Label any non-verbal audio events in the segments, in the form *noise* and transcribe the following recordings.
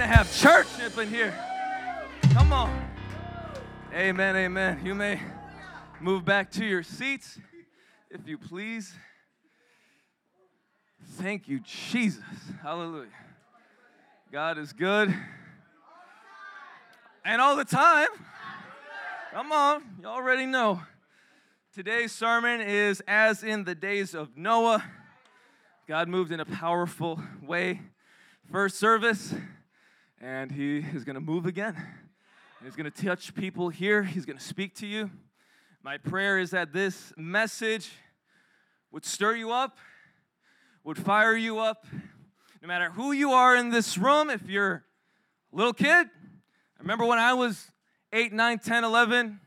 to have church up in here. Come on. Amen, amen. You may move back to your seats, if you please. Thank you, Jesus. Hallelujah. God is good. And all the time. Come on, you already know. Today's sermon is as in the days of Noah. God moved in a powerful way. First service, and He *laughs* is going to move again. He's going to touch people here. He's going to speak to you. My prayer is that this message would stir you up, would fire you up, no matter who you are in this room. If you're a little kid, I remember when I was 8, 9, 10, 11,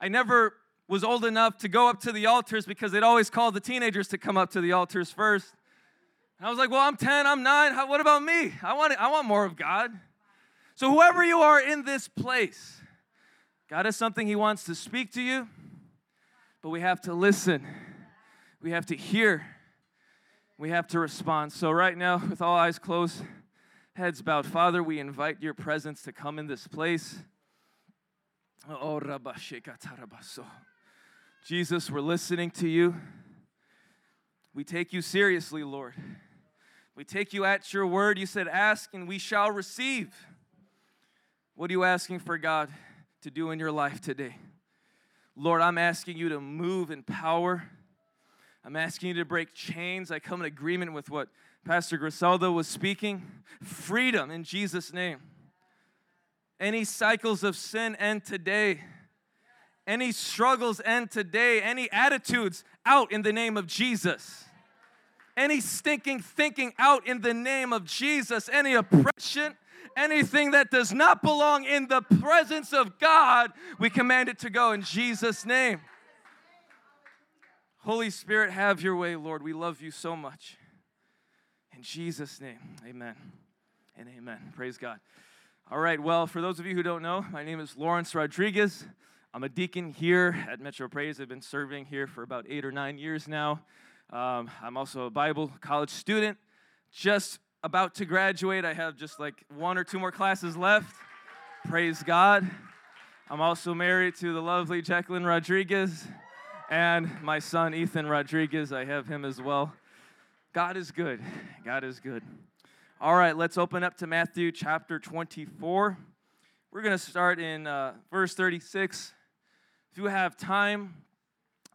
I never was old enough to go up to the altars because they'd always call the teenagers to come up to the altars first. And I was like, well, I'm 10, I'm 9, How, what about me? I want, I want more of God. So, whoever you are in this place, God has something He wants to speak to you, but we have to listen, we have to hear, we have to respond. So, right now, with all eyes closed, heads bowed, Father, we invite your presence to come in this place. Oh, Jesus, we're listening to you. We take you seriously, Lord. We take you at your word. You said, Ask and we shall receive. What are you asking for God to do in your life today? Lord, I'm asking you to move in power. I'm asking you to break chains. I come in agreement with what Pastor Griselda was speaking. Freedom in Jesus' name. Any cycles of sin end today. Any struggles end today. Any attitudes out in the name of Jesus. Any stinking thinking out in the name of Jesus. Any oppression, anything that does not belong in the presence of God, we command it to go in Jesus' name. Holy Spirit, have your way, Lord. We love you so much. In Jesus' name, amen and amen. Praise God. All right, well, for those of you who don't know, my name is Lawrence Rodriguez. I'm a deacon here at Metro Praise. I've been serving here for about eight or nine years now. Um, I'm also a Bible college student, just about to graduate. I have just like one or two more classes left. Praise God. I'm also married to the lovely Jacqueline Rodriguez and my son Ethan Rodriguez. I have him as well. God is good. God is good. All right, let's open up to Matthew chapter 24. We're going to start in uh, verse 36. If you have time,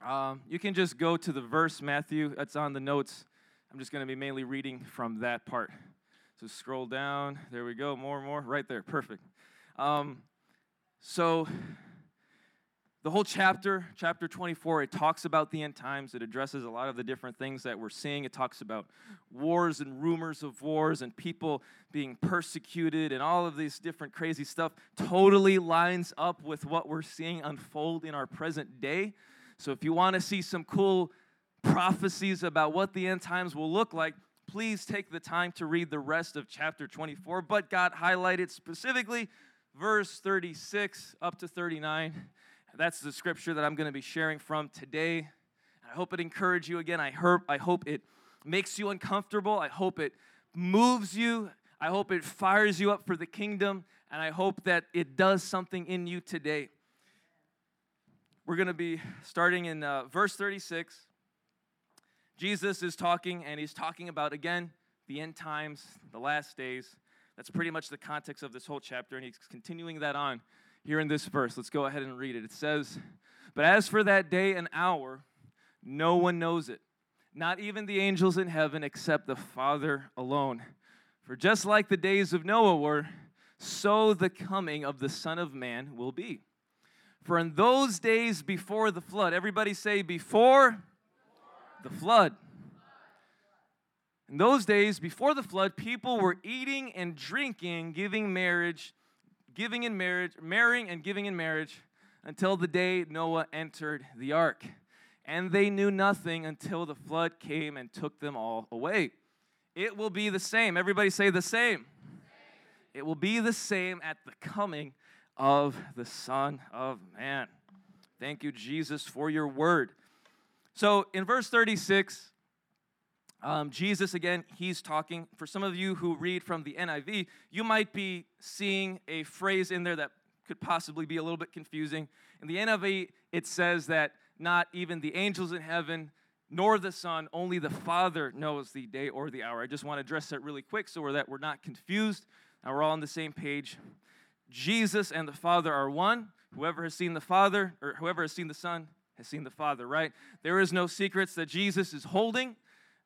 um, you can just go to the verse, Matthew, that's on the notes. I'm just going to be mainly reading from that part. So scroll down. There we go. More, and more. Right there. Perfect. Um, so the whole chapter, chapter 24, it talks about the end times. It addresses a lot of the different things that we're seeing. It talks about wars and rumors of wars and people being persecuted and all of these different crazy stuff. Totally lines up with what we're seeing unfold in our present day. So if you want to see some cool prophecies about what the end times will look like, please take the time to read the rest of chapter 24. But God highlighted specifically verse 36 up to 39 that's the scripture that I'm going to be sharing from today. I hope it encourages you again. I hope, I hope it makes you uncomfortable. I hope it moves you. I hope it fires you up for the kingdom. And I hope that it does something in you today. We're going to be starting in uh, verse 36. Jesus is talking, and he's talking about, again, the end times, the last days. That's pretty much the context of this whole chapter, and he's continuing that on here in this verse. Let's go ahead and read it. It says, But as for that day and hour, no one knows it, not even the angels in heaven, except the Father alone. For just like the days of Noah were, so the coming of the Son of Man will be. For in those days before the flood, everybody say, before the flood. In those days before the flood, people were eating and drinking, giving marriage giving in marriage, marrying and giving in marriage until the day Noah entered the ark. And they knew nothing until the flood came and took them all away. It will be the same. Everybody say the same. It will be the same at the coming of the Son of Man. Thank you, Jesus, for your word. So in verse 36, um, Jesus, again, he's talking. For some of you who read from the NIV, you might be seeing a phrase in there that could possibly be a little bit confusing. In the NIV, it says that not even the angels in heaven, nor the Son, only the Father knows the day or the hour. I just want to address that really quick so that we're not confused and we're all on the same page. Jesus and the Father are one. Whoever has seen the Father, or whoever has seen the Son, has seen the Father, right? There is no secrets that Jesus is holding,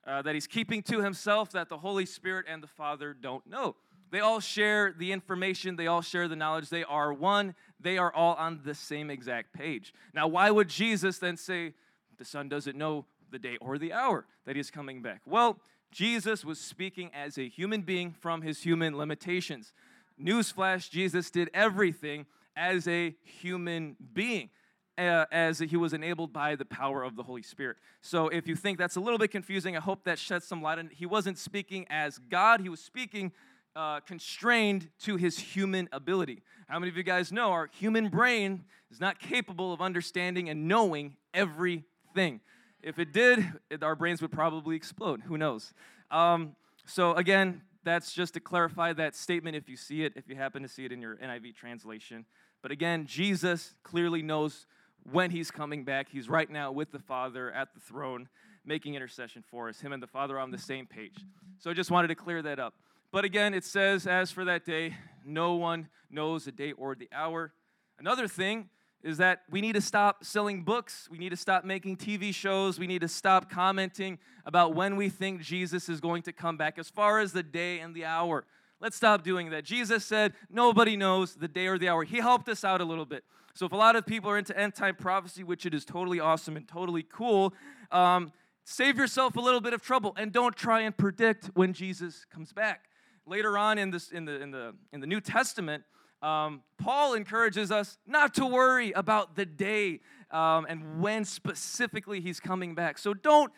uh, that he's keeping to himself, that the Holy Spirit and the Father don't know. They all share the information, they all share the knowledge. They are one, they are all on the same exact page. Now, why would Jesus then say the Son doesn't know the day or the hour that he's coming back? Well, Jesus was speaking as a human being from his human limitations. Newsflash, Jesus did everything as a human being. Uh, as he was enabled by the power of the Holy Spirit. So, if you think that's a little bit confusing, I hope that sheds some light on. He wasn't speaking as God, he was speaking uh, constrained to his human ability. How many of you guys know our human brain is not capable of understanding and knowing everything? If it did, it, our brains would probably explode. Who knows? Um, so, again, that's just to clarify that statement if you see it, if you happen to see it in your NIV translation. But again, Jesus clearly knows when he's coming back. He's right now with the Father at the throne, making intercession for us. Him and the Father are on the same page. So I just wanted to clear that up. But again, it says, as for that day, no one knows the day or the hour. Another thing is that we need to stop selling books. We need to stop making TV shows. We need to stop commenting about when we think Jesus is going to come back as far as the day and the hour. Let's stop doing that. Jesus said, Nobody knows the day or the hour. He helped us out a little bit. So, if a lot of people are into end time prophecy, which it is totally awesome and totally cool, um, save yourself a little bit of trouble and don't try and predict when Jesus comes back. Later on in, this, in, the, in, the, in the New Testament, um, Paul encourages us not to worry about the day um, and when specifically he's coming back. So don't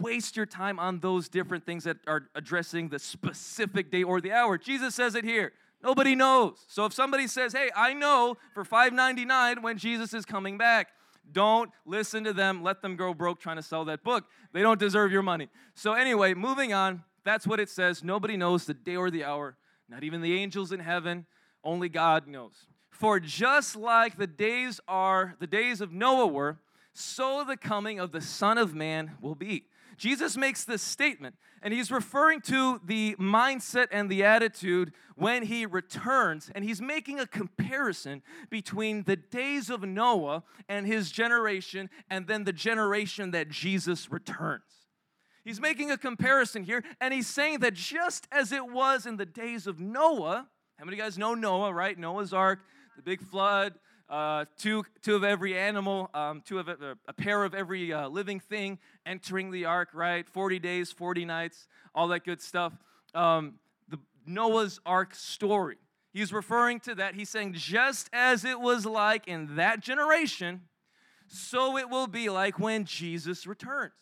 waste your time on those different things that are addressing the specific day or the hour. Jesus says it here. Nobody knows. So if somebody says, "Hey, I know for 5.99 when Jesus is coming back," don't listen to them. Let them go broke trying to sell that book. They don't deserve your money. So anyway, moving on. That's what it says. Nobody knows the day or the hour. Not even the angels in heaven. Only God knows. For just like the days are the days of Noah were, so the coming of the Son of Man will be. Jesus makes this statement, and he's referring to the mindset and the attitude when he returns, and he's making a comparison between the days of Noah and his generation, and then the generation that Jesus returns. He's making a comparison here, and he's saying that just as it was in the days of Noah, how many of you guys know Noah, right? Noah's Ark, the big flood, uh, two, two of every animal, um, two of a, a pair of every uh, living thing entering the ark, right? 40 days, 40 nights, all that good stuff. Um, the Noah's Ark story. He's referring to that. He's saying, just as it was like in that generation, so it will be like when Jesus returns.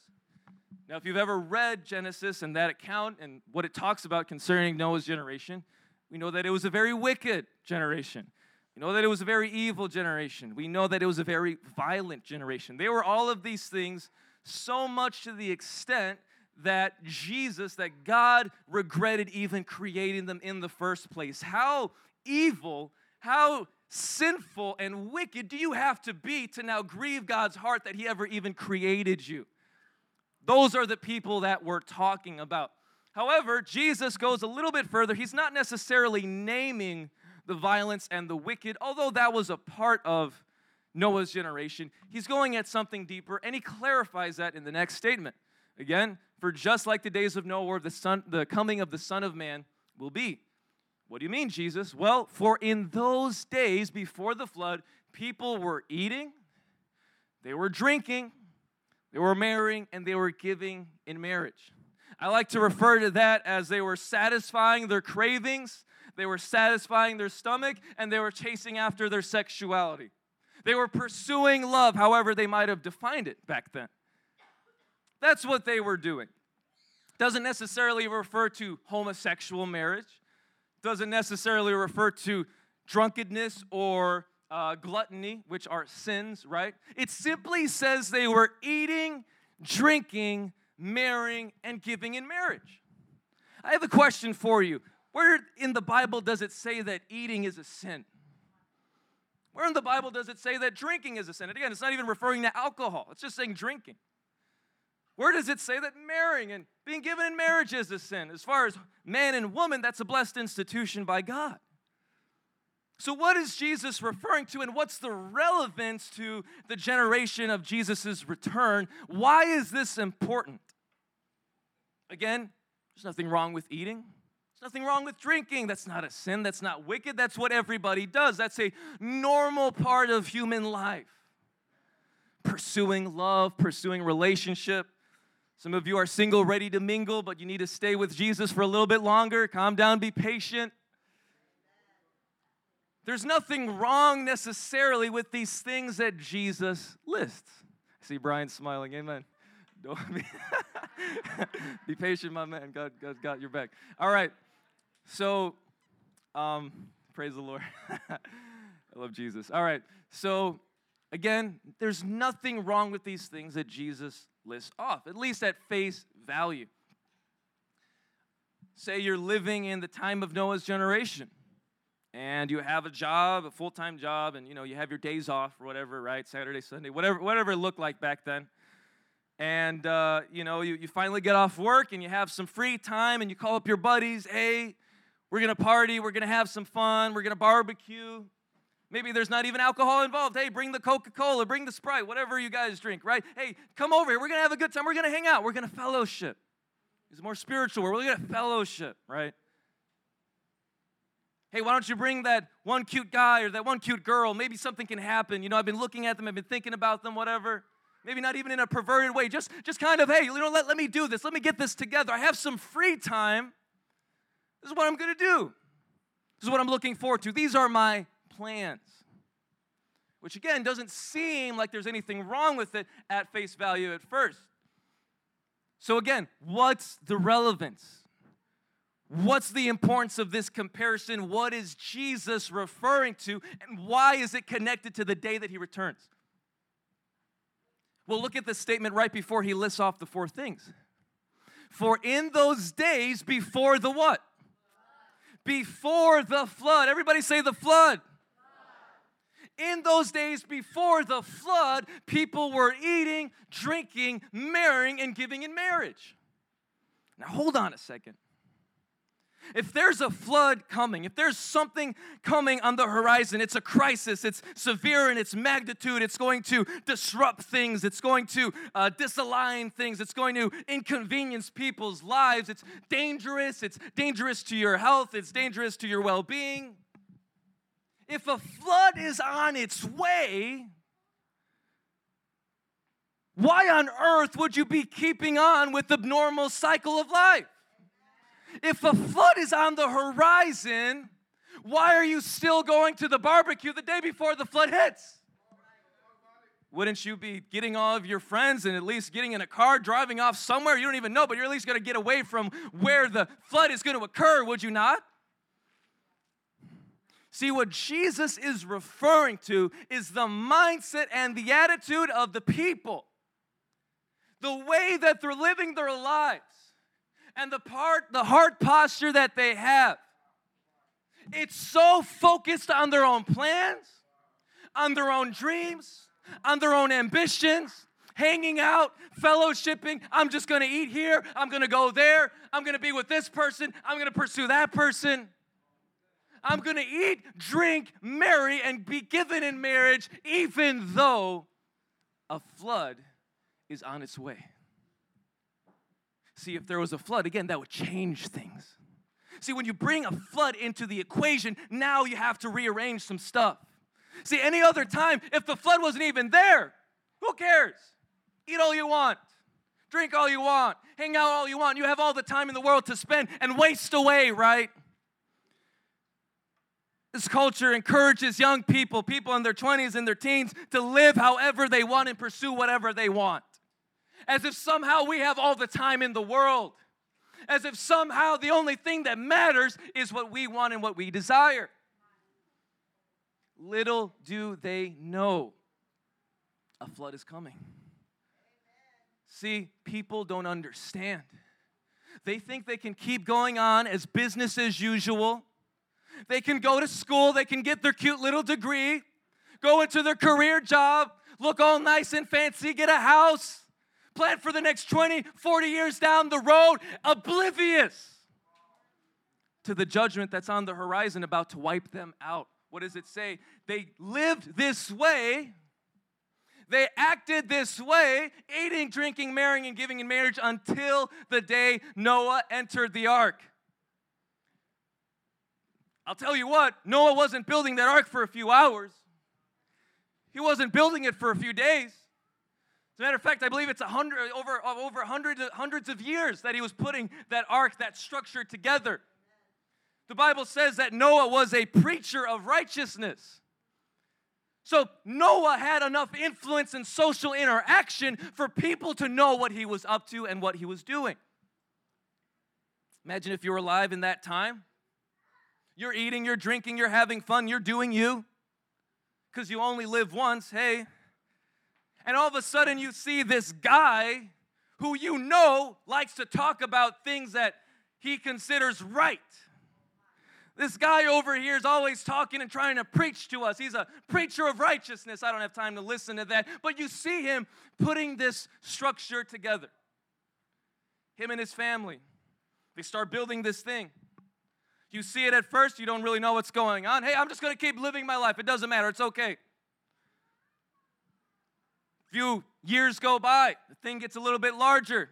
Now, if you've ever read Genesis and that account and what it talks about concerning Noah's generation, we know that it was a very wicked generation. We know that it was a very evil generation. We know that it was a very violent generation. They were all of these things so much to the extent that Jesus, that God regretted even creating them in the first place. How evil, how sinful and wicked do you have to be to now grieve God's heart that He ever even created you? Those are the people that we're talking about. However, Jesus goes a little bit further. He's not necessarily naming the violence and the wicked, although that was a part of Noah's generation. He's going at something deeper, and he clarifies that in the next statement. Again, for just like the days of Noah, the, son, the coming of the Son of Man will be. What do you mean, Jesus? Well, for in those days before the flood, people were eating, they were drinking, they were marrying, and they were giving in marriage. I like to refer to that as they were satisfying their cravings they were satisfying their stomach, and they were chasing after their sexuality. They were pursuing love, however, they might have defined it back then. That's what they were doing. Doesn't necessarily refer to homosexual marriage, doesn't necessarily refer to drunkenness or uh, gluttony, which are sins, right? It simply says they were eating, drinking, marrying, and giving in marriage. I have a question for you. Where in the Bible does it say that eating is a sin? Where in the Bible does it say that drinking is a sin? And again, it's not even referring to alcohol, it's just saying drinking. Where does it say that marrying and being given in marriage is a sin? As far as man and woman, that's a blessed institution by God. So, what is Jesus referring to, and what's the relevance to the generation of Jesus' return? Why is this important? Again, there's nothing wrong with eating. Nothing wrong with drinking. That's not a sin. That's not wicked. That's what everybody does. That's a normal part of human life. Pursuing love, pursuing relationship. Some of you are single, ready to mingle, but you need to stay with Jesus for a little bit longer. Calm down, be patient. There's nothing wrong necessarily with these things that Jesus lists. I see Brian smiling. Amen. *laughs* Be, *laughs* be patient, my man. God, God's got your back. All right. So, um, praise the Lord. *laughs* I love Jesus. All right. So, again, there's nothing wrong with these things that Jesus lists off, at least at face value. Say you're living in the time of Noah's generation and you have a job, a full-time job, and you know you have your days off or whatever, right? Saturday, Sunday, whatever, whatever it looked like back then. And uh, you know you, you finally get off work and you have some free time, and you call up your buddies. Hey, we're gonna party. We're gonna have some fun. We're gonna barbecue. Maybe there's not even alcohol involved. Hey, bring the Coca-Cola, bring the Sprite, whatever you guys drink, right? Hey, come over here. We're gonna have a good time. We're gonna hang out. We're gonna fellowship. It's more spiritual. We're gonna fellowship, right? Hey, why don't you bring that one cute guy or that one cute girl? Maybe something can happen. You know, I've been looking at them, I've been thinking about them, whatever. Maybe not even in a perverted way. Just, just kind of, hey, you know, let, let me do this. Let me get this together. I have some free time. This is what I'm going to do. This is what I'm looking forward to. These are my plans. Which, again, doesn't seem like there's anything wrong with it at face value at first. So, again, what's the relevance? What's the importance of this comparison? What is Jesus referring to? And why is it connected to the day that he returns? Well, look at the statement right before he lists off the four things. For in those days before the what? Before the flood. Everybody say the flood. In those days before the flood, people were eating, drinking, marrying, and giving in marriage. Now, hold on a second. If there's a flood coming, if there's something coming on the horizon, it's a crisis, it's severe in its magnitude, it's going to disrupt things, it's going to uh, disalign things, it's going to inconvenience people's lives, it's dangerous, it's dangerous to your health, it's dangerous to your well being. If a flood is on its way, why on earth would you be keeping on with the normal cycle of life? If a flood is on the horizon, why are you still going to the barbecue the day before the flood hits? Wouldn't you be getting all of your friends and at least getting in a car, driving off somewhere you don't even know, but you're at least going to get away from where the flood is going to occur, would you not? See, what Jesus is referring to is the mindset and the attitude of the people, the way that they're living their lives and the part the heart posture that they have. It's so focused on their own plans on their own dreams on their own ambitions hanging out fellowshipping. I'm just going to eat here. I'm going to go there. I'm going to be with this person. I'm going to pursue that person. I'm going to eat drink marry and be given in marriage even though a flood is on its way See, if there was a flood, again, that would change things. See, when you bring a flood into the equation, now you have to rearrange some stuff. See, any other time, if the flood wasn't even there, who cares? Eat all you want, drink all you want, hang out all you want. You have all the time in the world to spend and waste away, right? This culture encourages young people, people in their 20s and their teens, to live however they want and pursue whatever they want as if somehow we have all the time in the world, as if somehow the only thing that matters is what we want and what we desire. Little do they know a flood is coming. See, people don't understand. They think they can keep going on as business as usual. They can go to school, they can get their cute little degree, go into their career job, look all nice and fancy, get a house, plan for the next 20, 40 years down the road, oblivious to the judgment that's on the horizon about to wipe them out. What does it say? They lived this way. They acted this way, eating, drinking, marrying, and giving in marriage until the day Noah entered the ark. I'll tell you what, Noah wasn't building that ark for a few hours. He wasn't building it for a few days. Matter of fact, I believe it's a hundred, uh, over, uh, over hundreds, uh, hundreds of years that he was putting that ark, that structure together. The Bible says that Noah was a preacher of righteousness. So Noah had enough influence and social interaction for people to know what he was up to and what he was doing. Imagine if you were alive in that time. You're eating, you're drinking, you're having fun, you're doing you because you only live once. Hey. And all of a sudden, you see this guy who you know likes to talk about things that he considers right. This guy over here is always talking and trying to preach to us. He's a preacher of righteousness. I don't have time to listen to that. But you see him putting this structure together. Him and his family. They start building this thing. You see it at first, you don't really know what's going on. Hey, I'm just going to keep living my life. It doesn't matter. It's okay. Few years go by, the thing gets a little bit larger.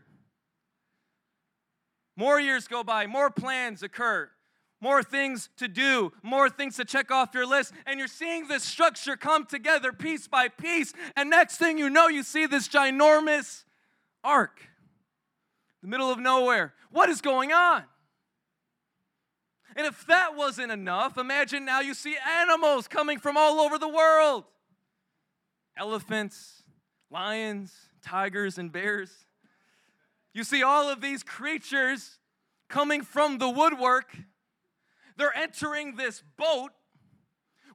More years go by, more plans occur, more things to do, more things to check off your list, and you're seeing this structure come together piece by piece. And next thing you know, you see this ginormous ark, the middle of nowhere. What is going on? And if that wasn't enough, imagine now you see animals coming from all over the world elephants, lions, tigers, and bears. You see all of these creatures coming from the woodwork. They're entering this boat.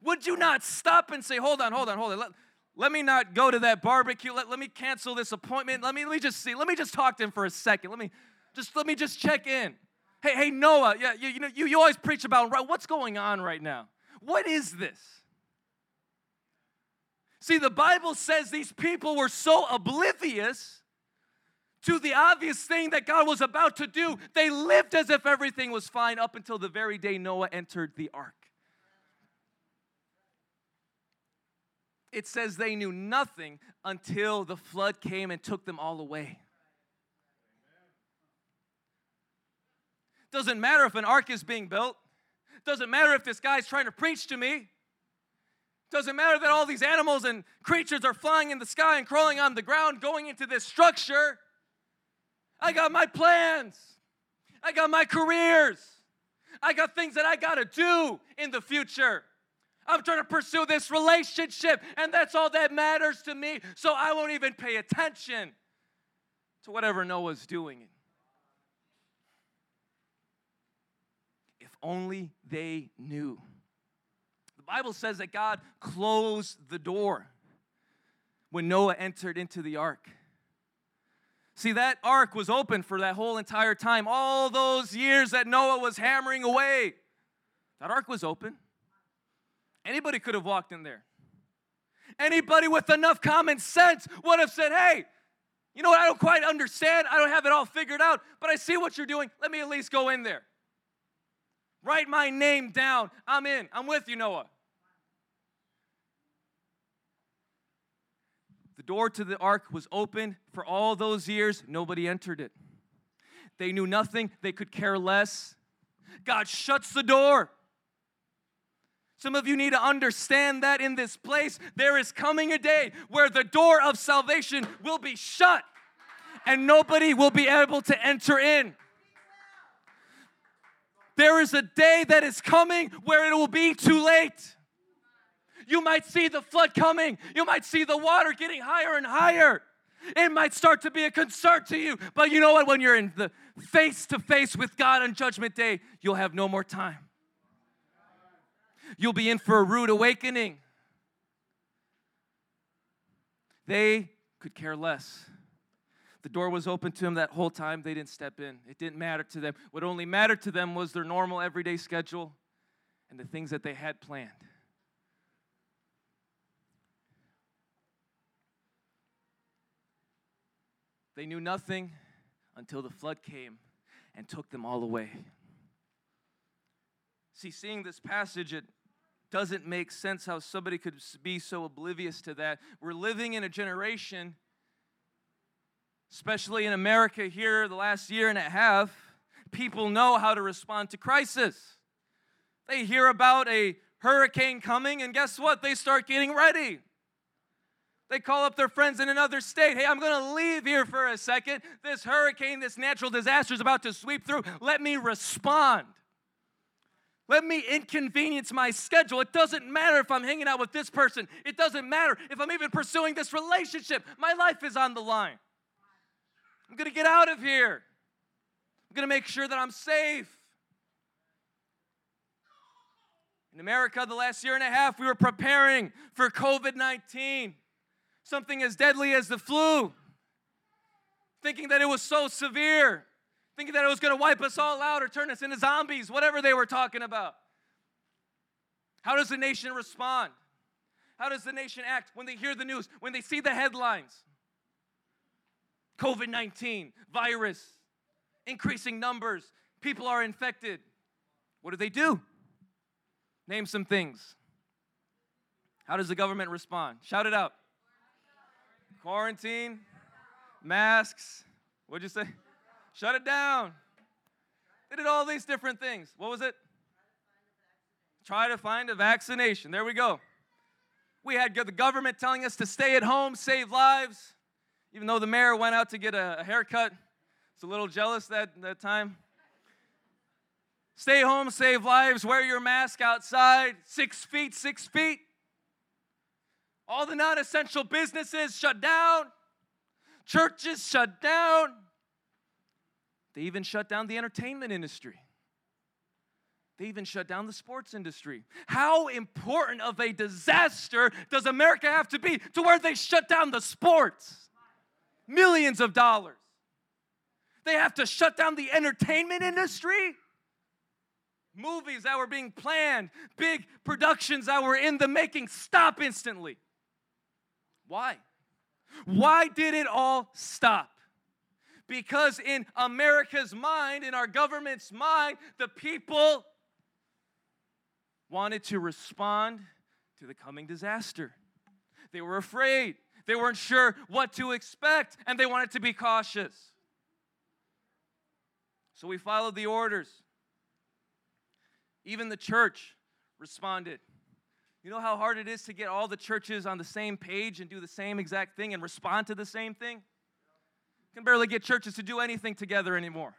Would you not stop and say, Hold on, hold on, hold on. Let, let me not go to that barbecue. Let, let me cancel this appointment. Let me, let me just see. Let me just talk to him for a second. Let me just let me just check in. Hey, hey, Noah, yeah, you, you know, you, you always preach about right, what's going on right now. What is this? See, the Bible says these people were so oblivious to the obvious thing that God was about to do. They lived as if everything was fine up until the very day Noah entered the ark. It says they knew nothing until the flood came and took them all away. Doesn't matter if an ark is being built. Doesn't matter if this guy's trying to preach to me. Doesn't matter that all these animals and creatures are flying in the sky and crawling on the ground, going into this structure. I got my plans. I got my careers. I got things that I got to do in the future. I'm trying to pursue this relationship, and that's all that matters to me. So I won't even pay attention to whatever Noah's doing. If only they knew. Bible says that God closed the door when Noah entered into the ark. See, that ark was open for that whole entire time. All those years that Noah was hammering away, that ark was open. Anybody could have walked in there. Anybody with enough common sense would have said, hey, you know what? I don't quite understand. I don't have it all figured out, but I see what you're doing. Let me at least go in there. Write my name down. I'm in. I'm with you, Noah. Door to the ark was open for all those years. Nobody entered it. They knew nothing. They could care less. God shuts the door. Some of you need to understand that in this place, there is coming a day where the door of salvation will be shut and nobody will be able to enter in. There is a day that is coming where it will be too late. You might see the flood coming, you might see the water getting higher and higher. It might start to be a concern to you, but you know what? When you're in the face to face with God on Judgment Day, you'll have no more time. You'll be in for a rude awakening. They could care less. The door was open to them that whole time. They didn't step in. It didn't matter to them. What only mattered to them was their normal everyday schedule and the things that they had planned. They knew nothing until the flood came and took them all away. See, seeing this passage, it doesn't make sense how somebody could be so oblivious to that. We're living in a generation, especially in America here the last year and a half, people know how to respond to crisis. They hear about a hurricane coming, and guess what? They start getting ready. They call up their friends in another state. Hey, I'm going to leave here for a second. This hurricane, this natural disaster is about to sweep through. Let me respond. Let me inconvenience my schedule. It doesn't matter if I'm hanging out with this person. It doesn't matter if I'm even pursuing this relationship. My life is on the line. I'm going to get out of here. I'm going to make sure that I'm safe. In America, the last year and a half, we were preparing for COVID 19 something as deadly as the flu, thinking that it was so severe, thinking that it was going to wipe us all out or turn us into zombies, whatever they were talking about. How does the nation respond? How does the nation act when they hear the news, when they see the headlines? COVID 19, virus, increasing numbers, people are infected. What do they do? Name some things. How does the government respond? Shout it out quarantine, masks. What'd you say? Shut it down. They did all these different things. What was it? Try to find a vaccination. There we go. We had the government telling us to stay at home, save lives, even though the mayor went out to get a, haircut. It's a little jealous that, that time. Stay home, save lives, wear your mask outside, six feet, six feet. All the non essential businesses shut down, churches shut down. They even shut down the entertainment industry. They even shut down the sports industry. How important of a disaster does America have to be to where they shut down the sports? Millions of dollars. They have to shut down the entertainment industry. Movies that were being planned, big productions that were in the making, stop instantly. Why? Why did it all stop? Because in America's mind, in our government's mind, the people wanted to respond to the coming disaster. They were afraid. They weren't sure what to expect, and they wanted to be cautious. So we followed the orders. Even the church responded. You know how hard it is to get all the churches on the same page and do the same exact thing and respond to the same thing? Can barely get churches to do anything together anymore.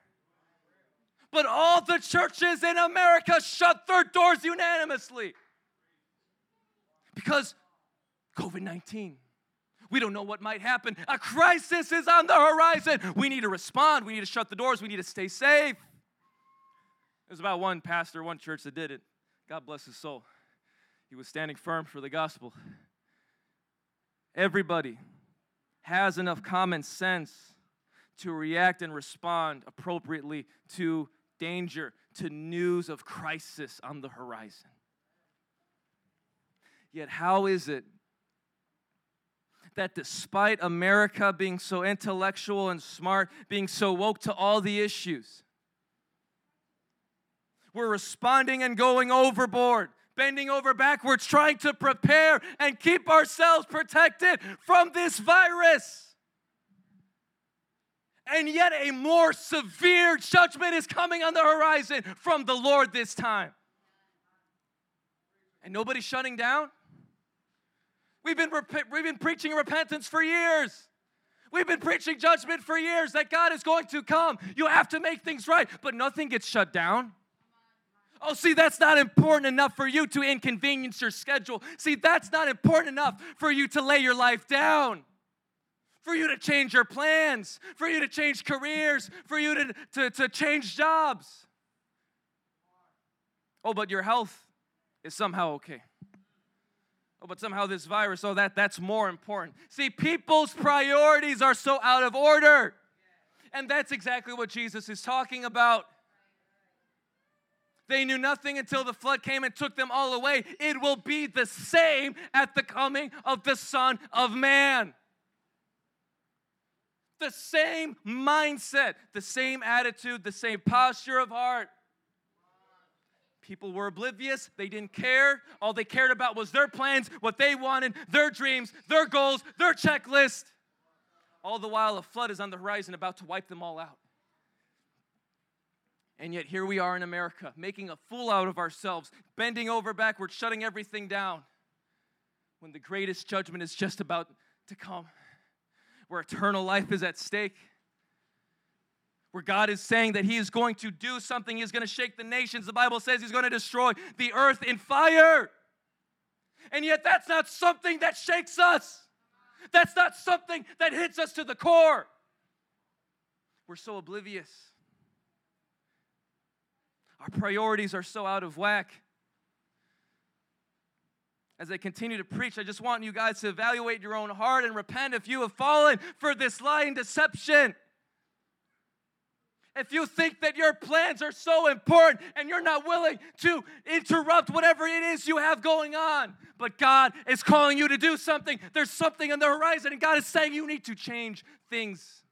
But all the churches in America shut their doors unanimously because COVID 19. We don't know what might happen. A crisis is on the horizon. We need to respond. We need to shut the doors. We need to stay safe. There's about one pastor, one church that did it. God bless his soul. He was standing firm for the gospel. Everybody has enough common sense to react and respond appropriately to danger, to news of crisis on the horizon. Yet, how is it that despite America being so intellectual and smart, being so woke to all the issues, we're responding and going overboard bending over backwards, trying to prepare and keep ourselves protected from this virus. And yet, a more severe judgment is coming on the horizon from the Lord this time. And nobody's shutting down. We've been, rep- we've been preaching repentance for years. We've been preaching judgment for years that God is going to come. You have to make things right, but nothing gets shut down. Oh, see, that's not important enough for you to inconvenience your schedule. See, that's not important enough for you to lay your life down, for you to change your plans, for you to change careers, for you to, to, to change jobs. Oh, but your health is somehow okay. Oh, but somehow this virus, oh, that, that's more important. See, people's priorities are so out of order. And that's exactly what Jesus is talking about. They knew nothing until the flood came and took them all away. It will be the same at the coming of the Son of Man. The same mindset, the same attitude, the same posture of heart. People were oblivious. They didn't care. All they cared about was their plans, what they wanted, their dreams, their goals, their checklist. All the while, a flood is on the horizon about to wipe them all out. And yet, here we are in America, making a fool out of ourselves, bending over backwards, shutting everything down, when the greatest judgment is just about to come, where eternal life is at stake, where God is saying that He is going to do something, He's going to shake the nations. The Bible says He's going to destroy the earth in fire. And yet, that's not something that shakes us. That's not something that hits us to the core. We're so oblivious. Our priorities are so out of whack. As I continue to preach, I just want you guys to evaluate your own heart and repent if you have fallen for this lying deception. If you think that your plans are so important and you're not willing to interrupt whatever it is you have going on, but God is calling you to do something, there's something on the horizon, and God is saying you need to change things.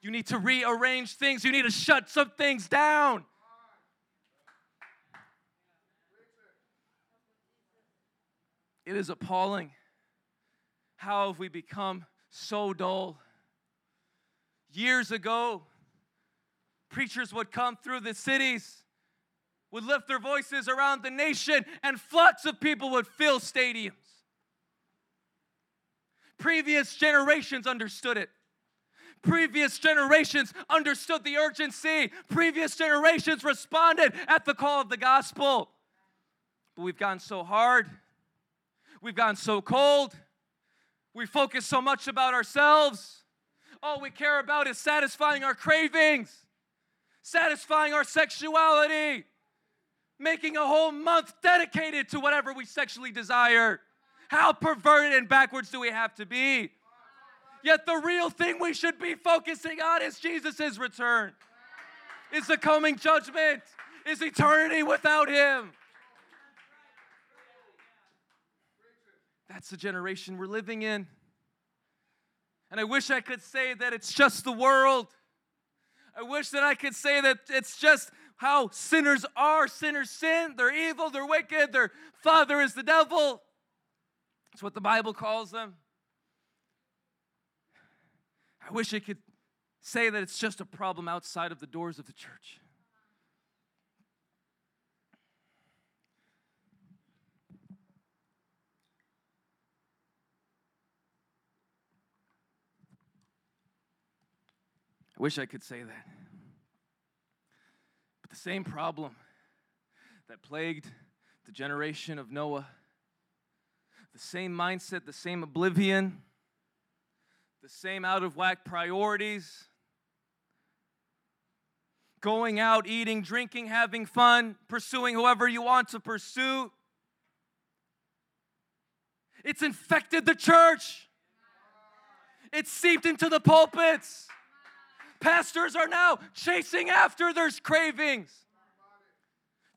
You need to rearrange things. You need to shut some things down. It is appalling. How have we become so dull? Years ago, preachers would come through the cities, would lift their voices around the nation, and floods of people would fill stadiums. Previous generations understood it. Previous generations understood the urgency. Previous generations responded at the call of the gospel. But we've gone so hard We've gotten so cold. We focus so much about ourselves. All we care about is satisfying our cravings, satisfying our sexuality, making a whole month dedicated to whatever we sexually desire. How perverted and backwards do we have to be? Yet the real thing we should be focusing on is Jesus' return, is the coming judgment, is eternity without Him. That's the generation we're living in. And I wish I could say that it's just the world. I wish that I could say that it's just how sinners are. Sinners sin, they're evil, they're wicked, their father is the devil. That's what the Bible calls them. I wish I could say that it's just a problem outside of the doors of the church. Wish I could say that. But the same problem that plagued the generation of Noah, the same mindset, the same oblivion, the same out of whack priorities, going out, eating, drinking, having fun, pursuing whoever you want to pursue. It's infected the church. It's seeped into the pulpits. Pastors are now chasing after their cravings.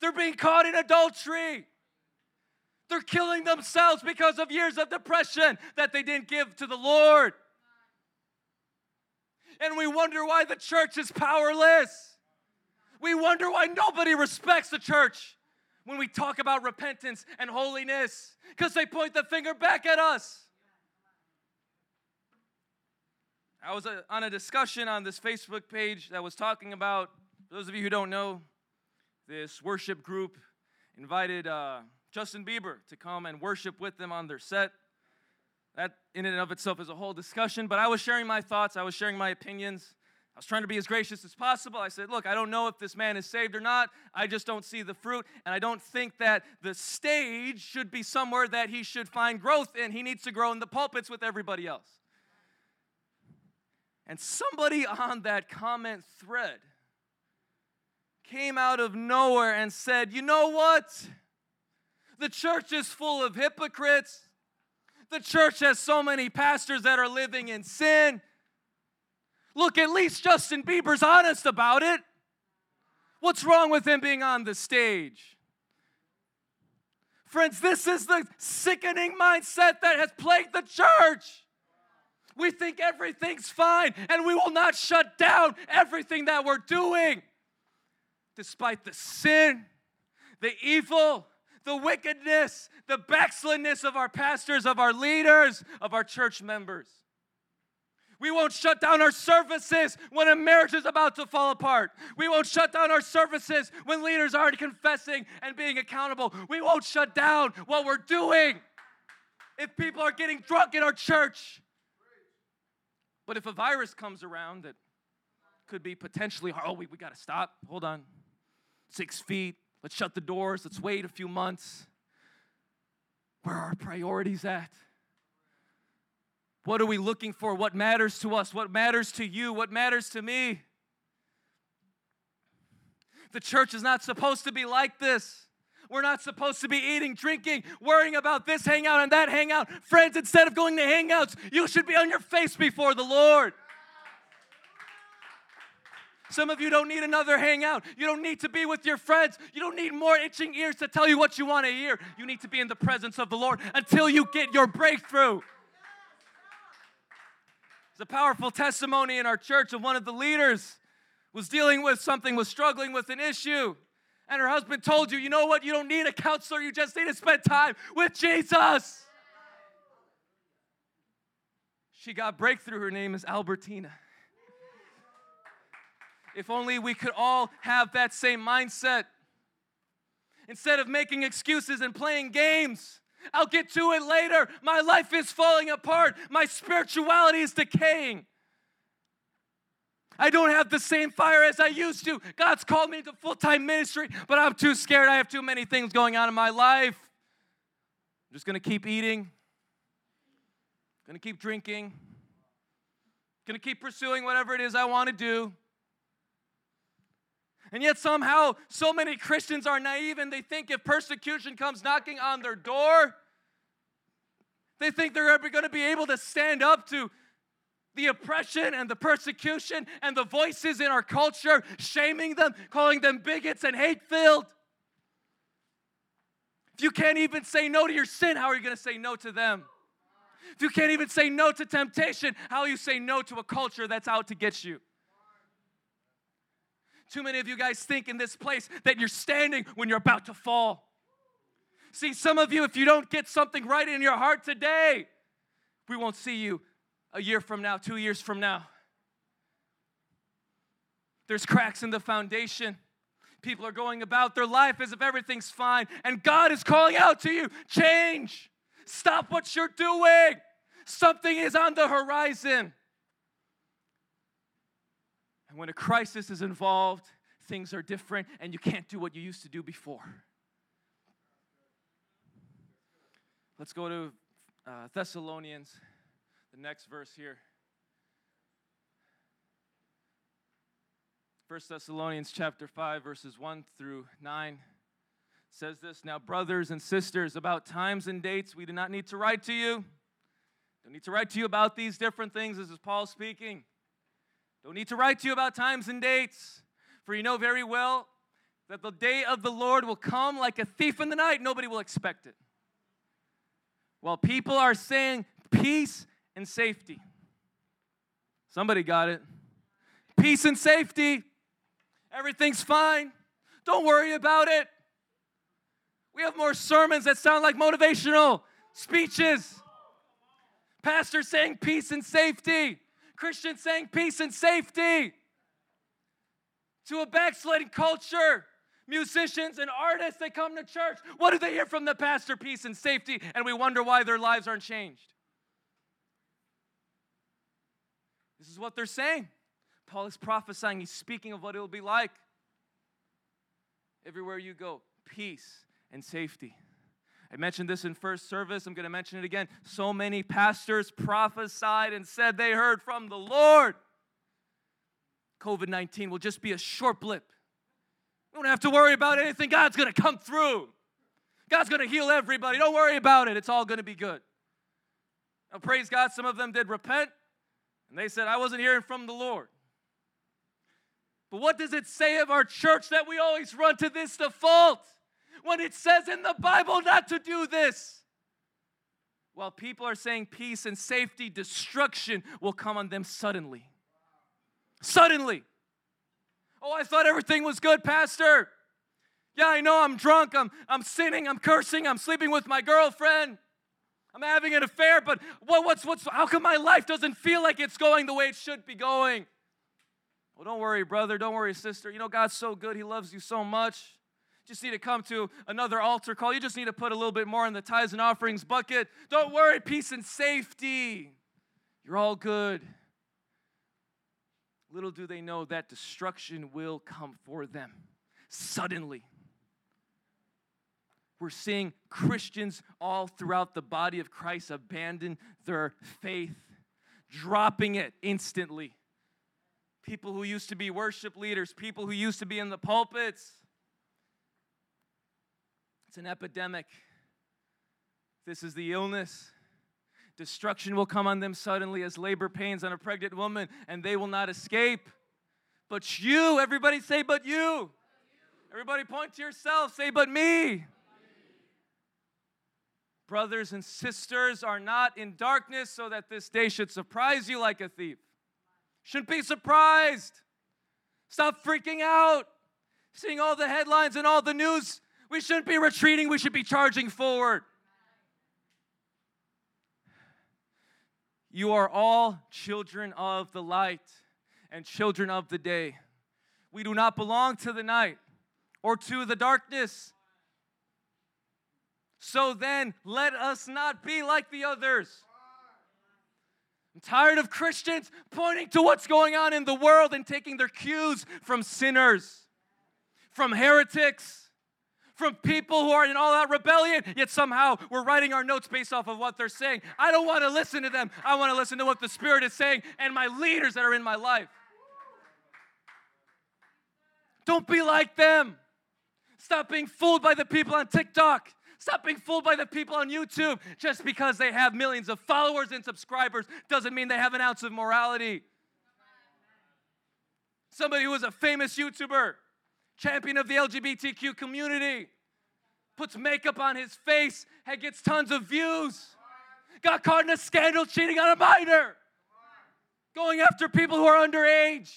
They're being caught in adultery. They're killing themselves because of years of depression that they didn't give to the Lord. And we wonder why the church is powerless. We wonder why nobody respects the church when we talk about repentance and holiness because they point the finger back at us. I was uh, on a discussion on this Facebook page that was talking about, those of you who don't know, this worship group invited uh, Justin Bieber to come and worship with them on their set. That, in and of itself, is a whole discussion, but I was sharing my thoughts, I was sharing my opinions. I was trying to be as gracious as possible. I said, Look, I don't know if this man is saved or not. I just don't see the fruit. And I don't think that the stage should be somewhere that he should find growth in. He needs to grow in the pulpits with everybody else. And somebody on that comment thread came out of nowhere and said, You know what? The church is full of hypocrites. The church has so many pastors that are living in sin. Look, at least Justin Bieber's honest about it. What's wrong with him being on the stage? Friends, this is the sickening mindset that has plagued the church. We think everything's fine, and we will not shut down everything that we're doing. Despite the sin, the evil, the wickedness, the backslidness of our pastors, of our leaders, of our church members. We won't shut down our services when a marriage is about to fall apart. We won't shut down our services when leaders are already confessing and being accountable. We won't shut down what we're doing if people are getting drunk in our church. But if a virus comes around that could be potentially, oh, we, we got to stop. Hold on. Six feet. Let's shut the doors. Let's wait a few months. Where are our priorities at? What are we looking for? What matters to us? What matters to you? What matters to me? The church is not supposed to be like this. We're not supposed to be eating, drinking, worrying about this hangout and that hangout. Friends, instead of going to hangouts, you should be on your face before the Lord. Some of you don't need another hangout. You don't need to be with your friends. You don't need more itching ears to tell you what you want to hear. You need to be in the presence of the Lord until you get your breakthrough. It's a powerful testimony in our church of one of the leaders was dealing with something, was struggling with an issue. And her husband told you, you know what? You don't need a counselor. You just need to spend time with Jesus. She got breakthrough. Her name is Albertina. If only we could all have that same mindset. Instead of making excuses and playing games, I'll get to it later. My life is falling apart. My spirituality is decaying. I don't have the same fire as I used to. God's called me to full time ministry, but I'm too scared. I have too many things going on in my life. I'm just going to keep eating, going to keep drinking, going to keep pursuing whatever it is I want to do. And yet, somehow, so many Christians are naive and they think if persecution comes knocking on their door, they think they're going to be able to stand up to the oppression and the persecution and the voices in our culture, shaming them, calling them bigots and hate filled. If you can't even say no to your sin, how are you going to say no to them? If you can't even say no to temptation, how you say no to a culture that's out to get you? Too many of you guys think in this place that you're standing when you're about to fall. See, some of you, if you don't get something right in your heart today, we won't see you a year from now, two years from now. There's cracks in the foundation. People are going about their life as if everything's fine, and God is calling out to you change. Stop what you're doing. Something is on the horizon. And when a crisis is involved, things are different and you can't do what you used to do before. Let's go to uh, Thessalonians, the next verse here. 1 Thessalonians chapter 5 verses 1 through 9 says this now brothers and sisters about times and dates we do not need to write to you don't need to write to you about these different things this is Paul speaking don't need to write to you about times and dates, for you know very well that the day of the Lord will come like a thief in the night. Nobody will expect it. While people are saying peace and safety. Somebody got it. Peace and safety. Everything's fine. Don't worry about it. We have more sermons that sound like motivational speeches. Pastors saying peace and safety. Christians saying peace and safety to a backsliding culture. Musicians and artists, they come to church. What do they hear from the pastor? Peace and safety, and we wonder why their lives aren't changed. This is what they're saying. Paul is prophesying, he's speaking of what it will be like. Everywhere you go, peace and safety. I mentioned this in first service. I'm going to mention it again. So many pastors prophesied and said they heard from the Lord. COVID 19 will just be a short blip. We don't have to worry about anything. God's going to come through. God's going to heal everybody. Don't worry about it. It's all going to be good. Now, praise God, some of them did repent, and they said, I wasn't hearing from the Lord. But what does it say of our church that we always run to this default when it says in the Bible not to do this? While people are saying peace and safety, destruction will come on them suddenly. Suddenly. Oh, I thought everything was good, Pastor. Yeah, I know I'm drunk, I'm, I'm sinning, I'm cursing, I'm sleeping with my girlfriend. I'm having an affair, but what, what's, what's, how come my life doesn't feel like it's going the way it should be going? Well, don't worry, brother. Don't worry, sister. You know, God's so good. He loves you so much. You just need to come to another altar call. You just need to put a little bit more in the tithes and offerings bucket. Don't worry, peace and safety. You're all good. Little do they know that destruction will come for them suddenly. We're seeing Christians all throughout the body of Christ abandon their faith, dropping it instantly people who used to be worship leaders, people who used to be in the pulpits. It's an epidemic. This is the illness. Destruction will come on them suddenly as labor pains on a pregnant woman, and they will not escape. But you, everybody say, but you. Everybody point to yourself, say, but me. Brothers and sisters are not in darkness so that this day should surprise you like a thief. Shouldn't be surprised. Stop freaking out. Seeing all the headlines and all the news. We shouldn't be retreating, we should be charging forward. You are all children of the light and children of the day. We do not belong to the night or to the darkness. So then, let us not be like the others. I'm tired of Christians pointing to what's going on in the world and taking their cues from sinners, from heretics, from people who are in all out rebellion, yet somehow we're writing our notes based off of what they're saying. I don't want to listen to them. I want to listen to what the Spirit is saying and my leaders that are in my life. Don't be like them. Stop being fooled by the people on TikTok. Stop being fooled by the people on YouTube. Just because they have millions of followers and subscribers doesn't mean they have an ounce of morality. Somebody who is a famous YouTuber, champion of the LGBTQ community, puts makeup on his face and gets tons of views. Got caught in a scandal cheating on a minor. Going after people who are underage.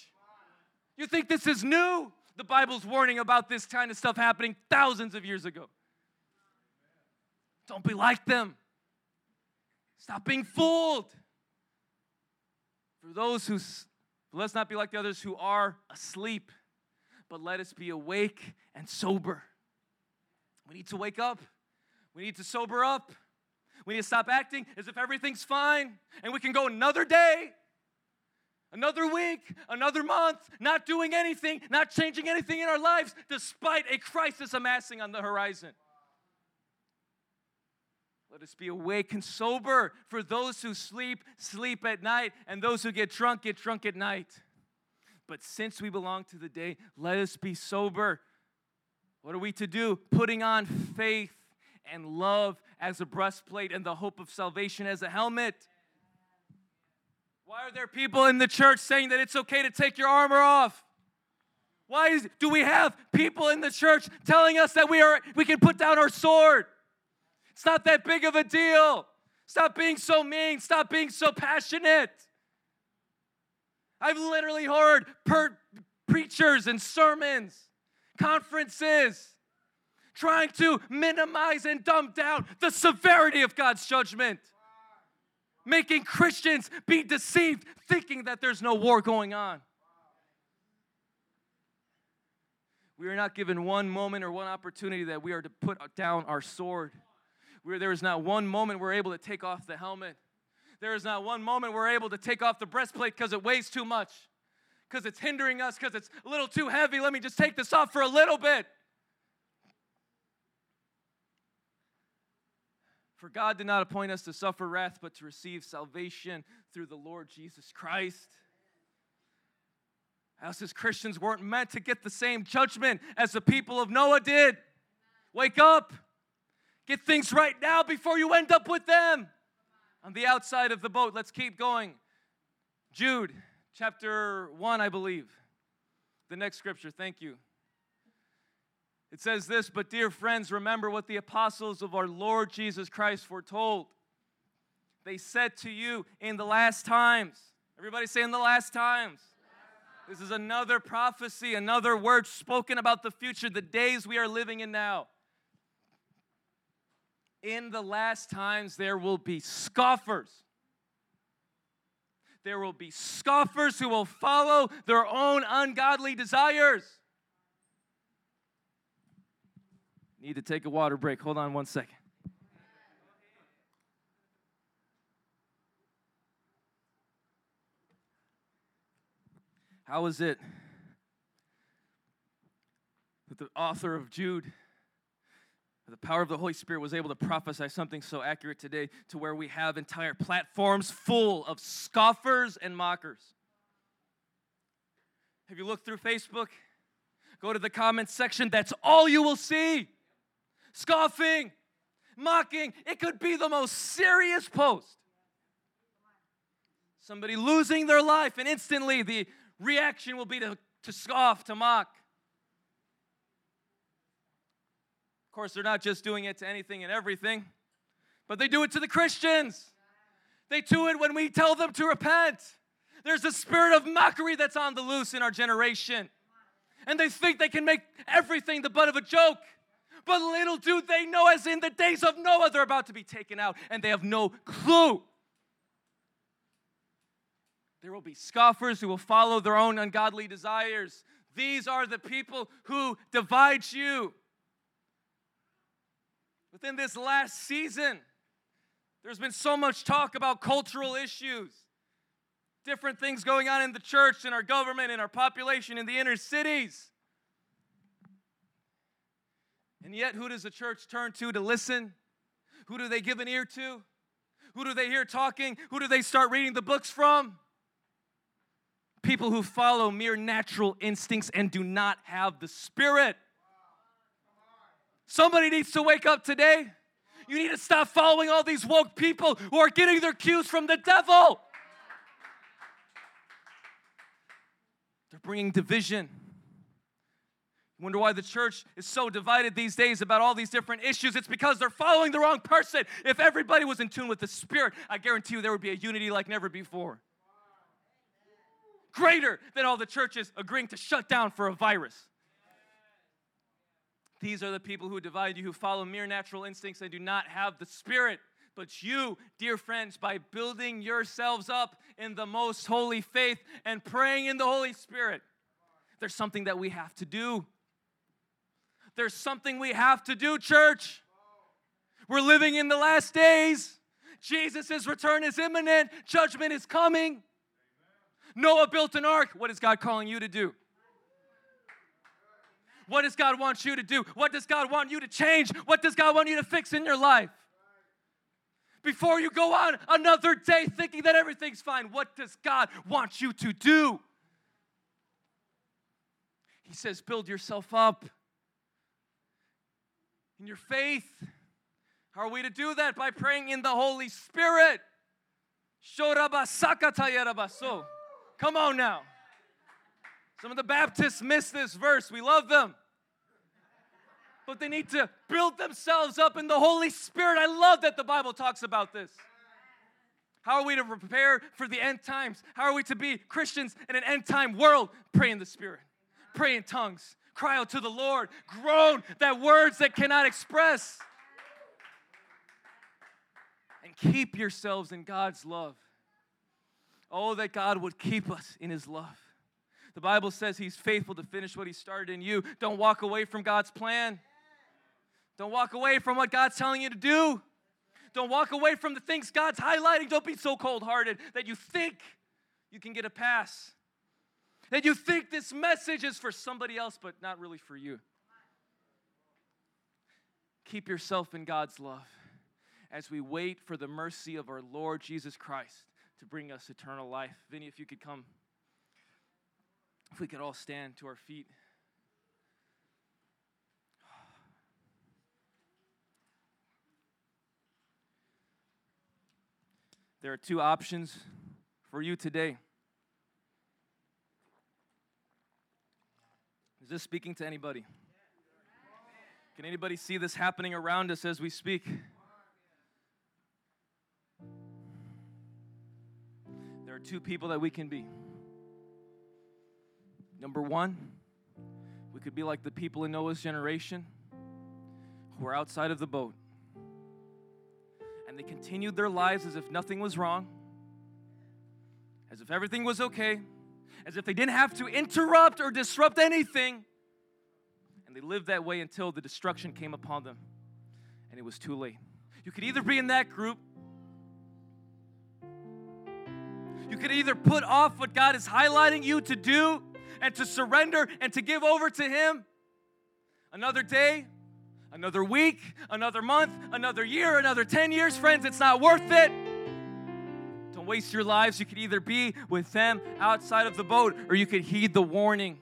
You think this is new? The Bible's warning about this kind of stuff happening thousands of years ago. Don't be like them. Stop being fooled. For those who, let's not be like the others who are asleep, but let us be awake and sober. We need to wake up. We need to sober up. We need to stop acting as if everything's fine and we can go another day, another week, another month, not doing anything, not changing anything in our lives, despite a crisis amassing on the horizon. Let us be awake and sober. For those who sleep, sleep at night, and those who get drunk, get drunk at night. But since we belong to the day, let us be sober. What are we to do? Putting on faith and love as a breastplate and the hope of salvation as a helmet. Why are there people in the church saying that it's okay to take your armor off? Why is, do we have people in the church telling us that we are we can put down our sword? It's not that big of a deal. Stop being so mean. Stop being so passionate. I've literally heard per- preachers and sermons, conferences, trying to minimize and dumb down the severity of God's judgment, making Christians be deceived, thinking that there's no war going on. We are not given one moment or one opportunity that we are to put down our sword where there is not one moment we're able to take off the helmet. There is not one moment we're able to take off the breastplate because it weighs too much, because it's hindering us, because it's a little too heavy. Let me just take this off for a little bit. For God did not appoint us to suffer wrath, but to receive salvation through the Lord Jesus Christ. Us as Christians weren't meant to get the same judgment as the people of Noah did. Wake up. Get things right now before you end up with them. on the outside of the boat. Let's keep going. Jude chapter 1, I believe. The next scripture, thank you. It says this, but dear friends, remember what the apostles of our Lord Jesus Christ foretold. They said to you in the last times. Everybody say in the last times. This is another prophecy, another word spoken about the future, the days we are living in now. In the last times, there will be scoffers. There will be scoffers who will follow their own ungodly desires. Need to take a water break. Hold on one second. How is it that the author of Jude, the power of the Holy Spirit, was able to prophesy something so accurate today to where we have entire platforms full of scoffers and mockers? Have you looked through Facebook? Go to the comments section, that's all you will see scoffing, mocking. It could be the most serious post. Somebody losing their life, and instantly the reaction will be to, to scoff, to mock. Of course, they're not just doing it to anything and everything, but they do it to the Christians. They do it when we tell them to repent. There's a spirit of mockery that's on the loose in our generation. And they think they can make everything the butt of a joke. But little do they know, as in the days of Noah, they're about to be taken out, and they have no clue. There will be scoffers who will follow their own ungodly desires. These are the people who divide you. Within this last season, there's been so much talk about cultural issues, different things going on in the church, in our government, in our population, in the inner cities. And yet, who does the church turn to to listen? Who do they give an ear to? Who do they hear talking? Who do they start reading the books from? People who follow mere natural instincts and do not have the Spirit. Somebody needs to wake up today. You need to stop following all these woke people who are getting their cues from the devil. They're bringing division. Wonder why the church is so divided these days about all these different issues? It's because they're following the wrong person. If everybody was in tune with the Spirit, I guarantee you there would be a unity like never before. Greater than all the churches agreeing to shut down for a virus. These are the people who divide you, who follow mere natural instincts and do not have the Spirit. But you, dear friends, by building yourselves up in the most holy faith and praying in the Holy Spirit, there's something that we have to do. There's something we have to do, church. We're living in the last days. Jesus' return is imminent, judgment is coming. Noah built an ark. What is God calling you to do? What does God want you to do? What does God want you to change? What does God want you to fix in your life? Before you go on another day thinking that everything's fine, what does God want you to do? He says, build yourself up in your faith. How are we to do that? By praying in the Holy Spirit. Come on now. Some of the Baptists miss this verse. We love them. But they need to build themselves up in the Holy Spirit. I love that the Bible talks about this. How are we to prepare for the end times? How are we to be Christians in an end time world? Pray in the Spirit, pray in tongues, Cry out to the Lord. Groan that words that cannot express. And keep yourselves in God's love. Oh, that God would keep us in His love. The Bible says He's faithful to finish what He started in you. Don't walk away from God's plan. Don't walk away from what God's telling you to do. Don't walk away from the things God's highlighting. Don't be so cold hearted that you think you can get a pass that you think this message is for somebody else, but not really for you. Keep yourself in God's love as we wait for the mercy of our Lord Jesus Christ to bring us eternal life. Vinny, if you could come, if we could all stand to our feet. There are two options for you today. Is this speaking to anybody? Can anybody see this happening around us as we speak? There are two people that we can be. Number one, we could be like the people in Noah's generation who are outside of the boat. They continued their lives as if nothing was wrong, as if everything was okay, as if they didn't have to interrupt or disrupt anything. And they lived that way until the destruction came upon them and it was too late. You could either be in that group, you could either put off what God is highlighting you to do and to surrender and to give over to Him. Another day, another week, another month, another year, another 10 years, friends, it's not worth it. Don't waste your lives. You could either be with them outside of the boat or you could heed the warning.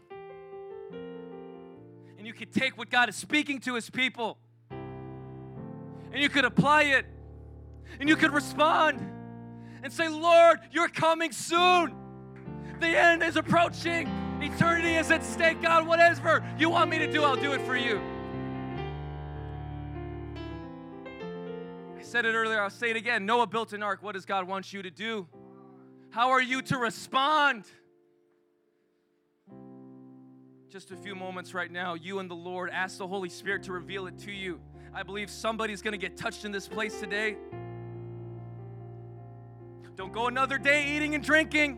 And you could take what God is speaking to His people and you could apply it and you could respond and say, Lord, you're coming soon. The end is approaching. Eternity is at stake. God, whatever you want me to do, I'll do it for you. Said it earlier, I'll say it again. Noah built an ark. What does God want you to do? How are you to respond? Just a few moments right now, you and the Lord ask the Holy Spirit to reveal it to you. I believe somebody's to get touched in this place today. Don't go another day eating and drinking.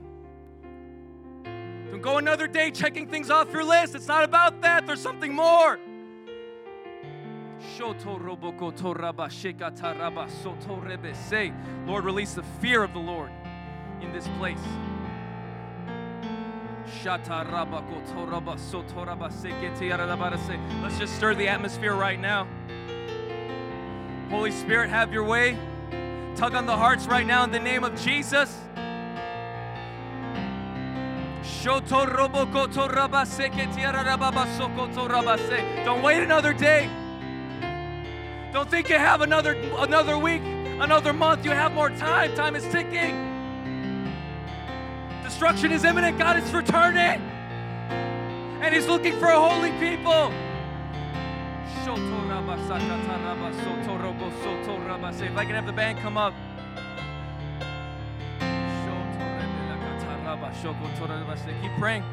Don't go another day checking things off your list. It's not about that, there's something more. Lord, release the fear of the Lord in this place. Let's just stir the atmosphere right now. Holy Spirit, have your way. Tug on the hearts right now in the name of Jesus. Don't wait another day. Don't think you have another another week, another month. You have more time. Time is ticking. Destruction is imminent. God is returning. And He's looking for a holy people. If I can have the band come up. Keep praying.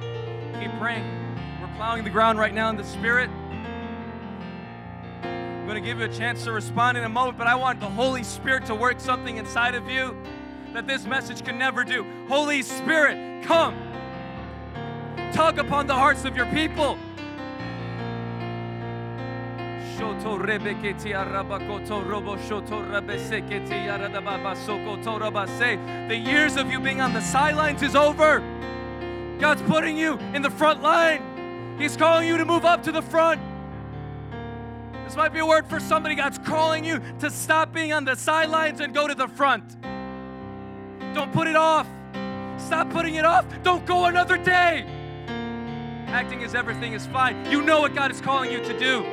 Keep praying. We're plowing the ground right now in the Spirit. I'm going to give you a chance to respond in a moment, but I want the Holy Spirit to work something inside of you that this message can never do. Holy Spirit, come. Tug upon the hearts of your people. The years of you being on the sidelines is over. God's putting you in the front line. He's calling you to move up to the front. This might be a word for somebody. God's calling you to stop being on the sidelines and go to the front. Don't put it off. Stop putting it off. Don't go another day. Acting as everything is fine. You know what God is calling you to do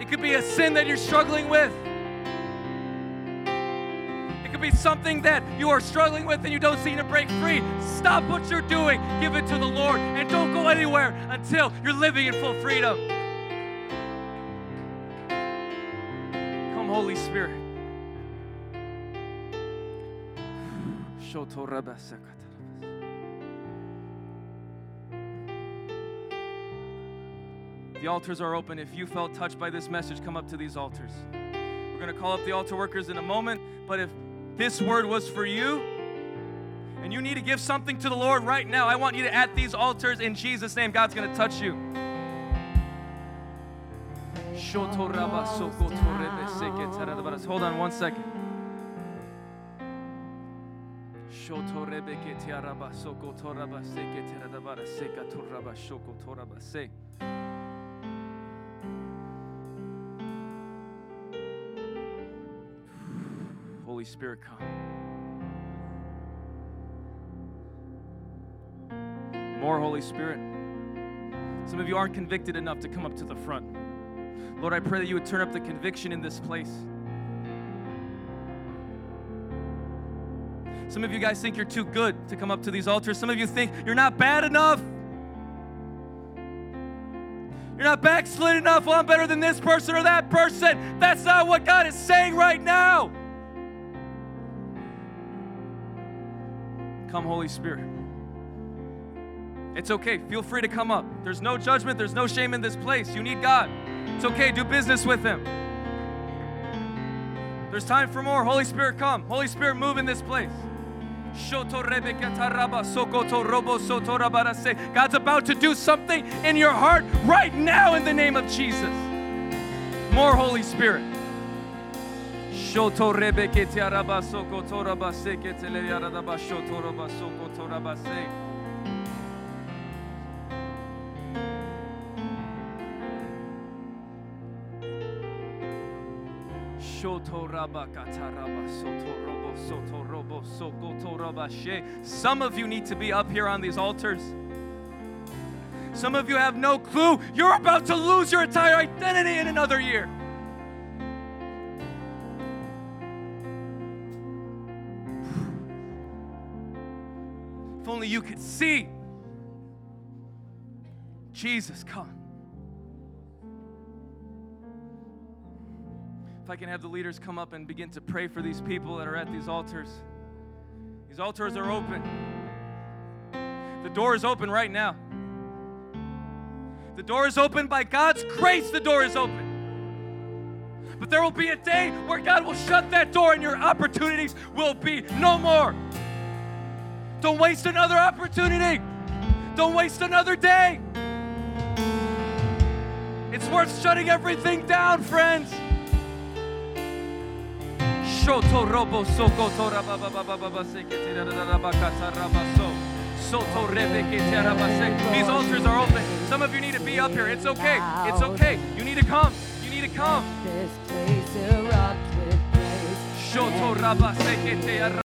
It could be a sin that you're struggling with. It could be something that you are struggling with and you don't seem to break free. Stop what you're doing, give it to the Lord, and don't go anywhere until you're living in full freedom. Holy Spirit. The altars are open. If you felt touched by this message, come up to these altars. We're going to call up the altar workers in a moment, but if this word was for you and you need to give something to the Lord right now, I want you to at these altars in Jesus' name. God's going to touch you. Hold on one second. Holy Spirit, come. More Holy Spirit. Some of you aren't convicted enough to come up to the front. Lord, I pray that you would turn up the conviction in this place. Some of you guys think you're too good to come up to these altars. Some of you think you're not bad enough. You're not backslid enough. Well, I'm better than this person or that person. That's not what God is saying right now. Come, Holy Spirit. It's okay. Feel free to come up. There's no judgment, there's no shame in this place. You need God. It's okay. Do business with Him. There's time for more. Holy Spirit, come. Holy Spirit, move in this place. God's about to do something in your heart right now in the name of Jesus. More Holy Spirit. Some of you need to be up here on these altars. Some of you have no clue. You're about to lose your entire identity in another year. If only you could see. Jesus, come. If I can have the leaders come up and begin to pray for these people that are at these altars. These altars are open. The door is open right now. The door is open by God's grace, the door is open. But there will be a day where God will shut that door and your opportunities will be no more. Don't waste another opportunity. Don't waste another day. It's worth shutting everything down, friends. Da da da ba kata raba so. Soto rebe kete. These altars are open. Some of you need to be up here. It's okay. It's okay. You need to come. You need to come. This place erupts with praise. Shoto raba sekete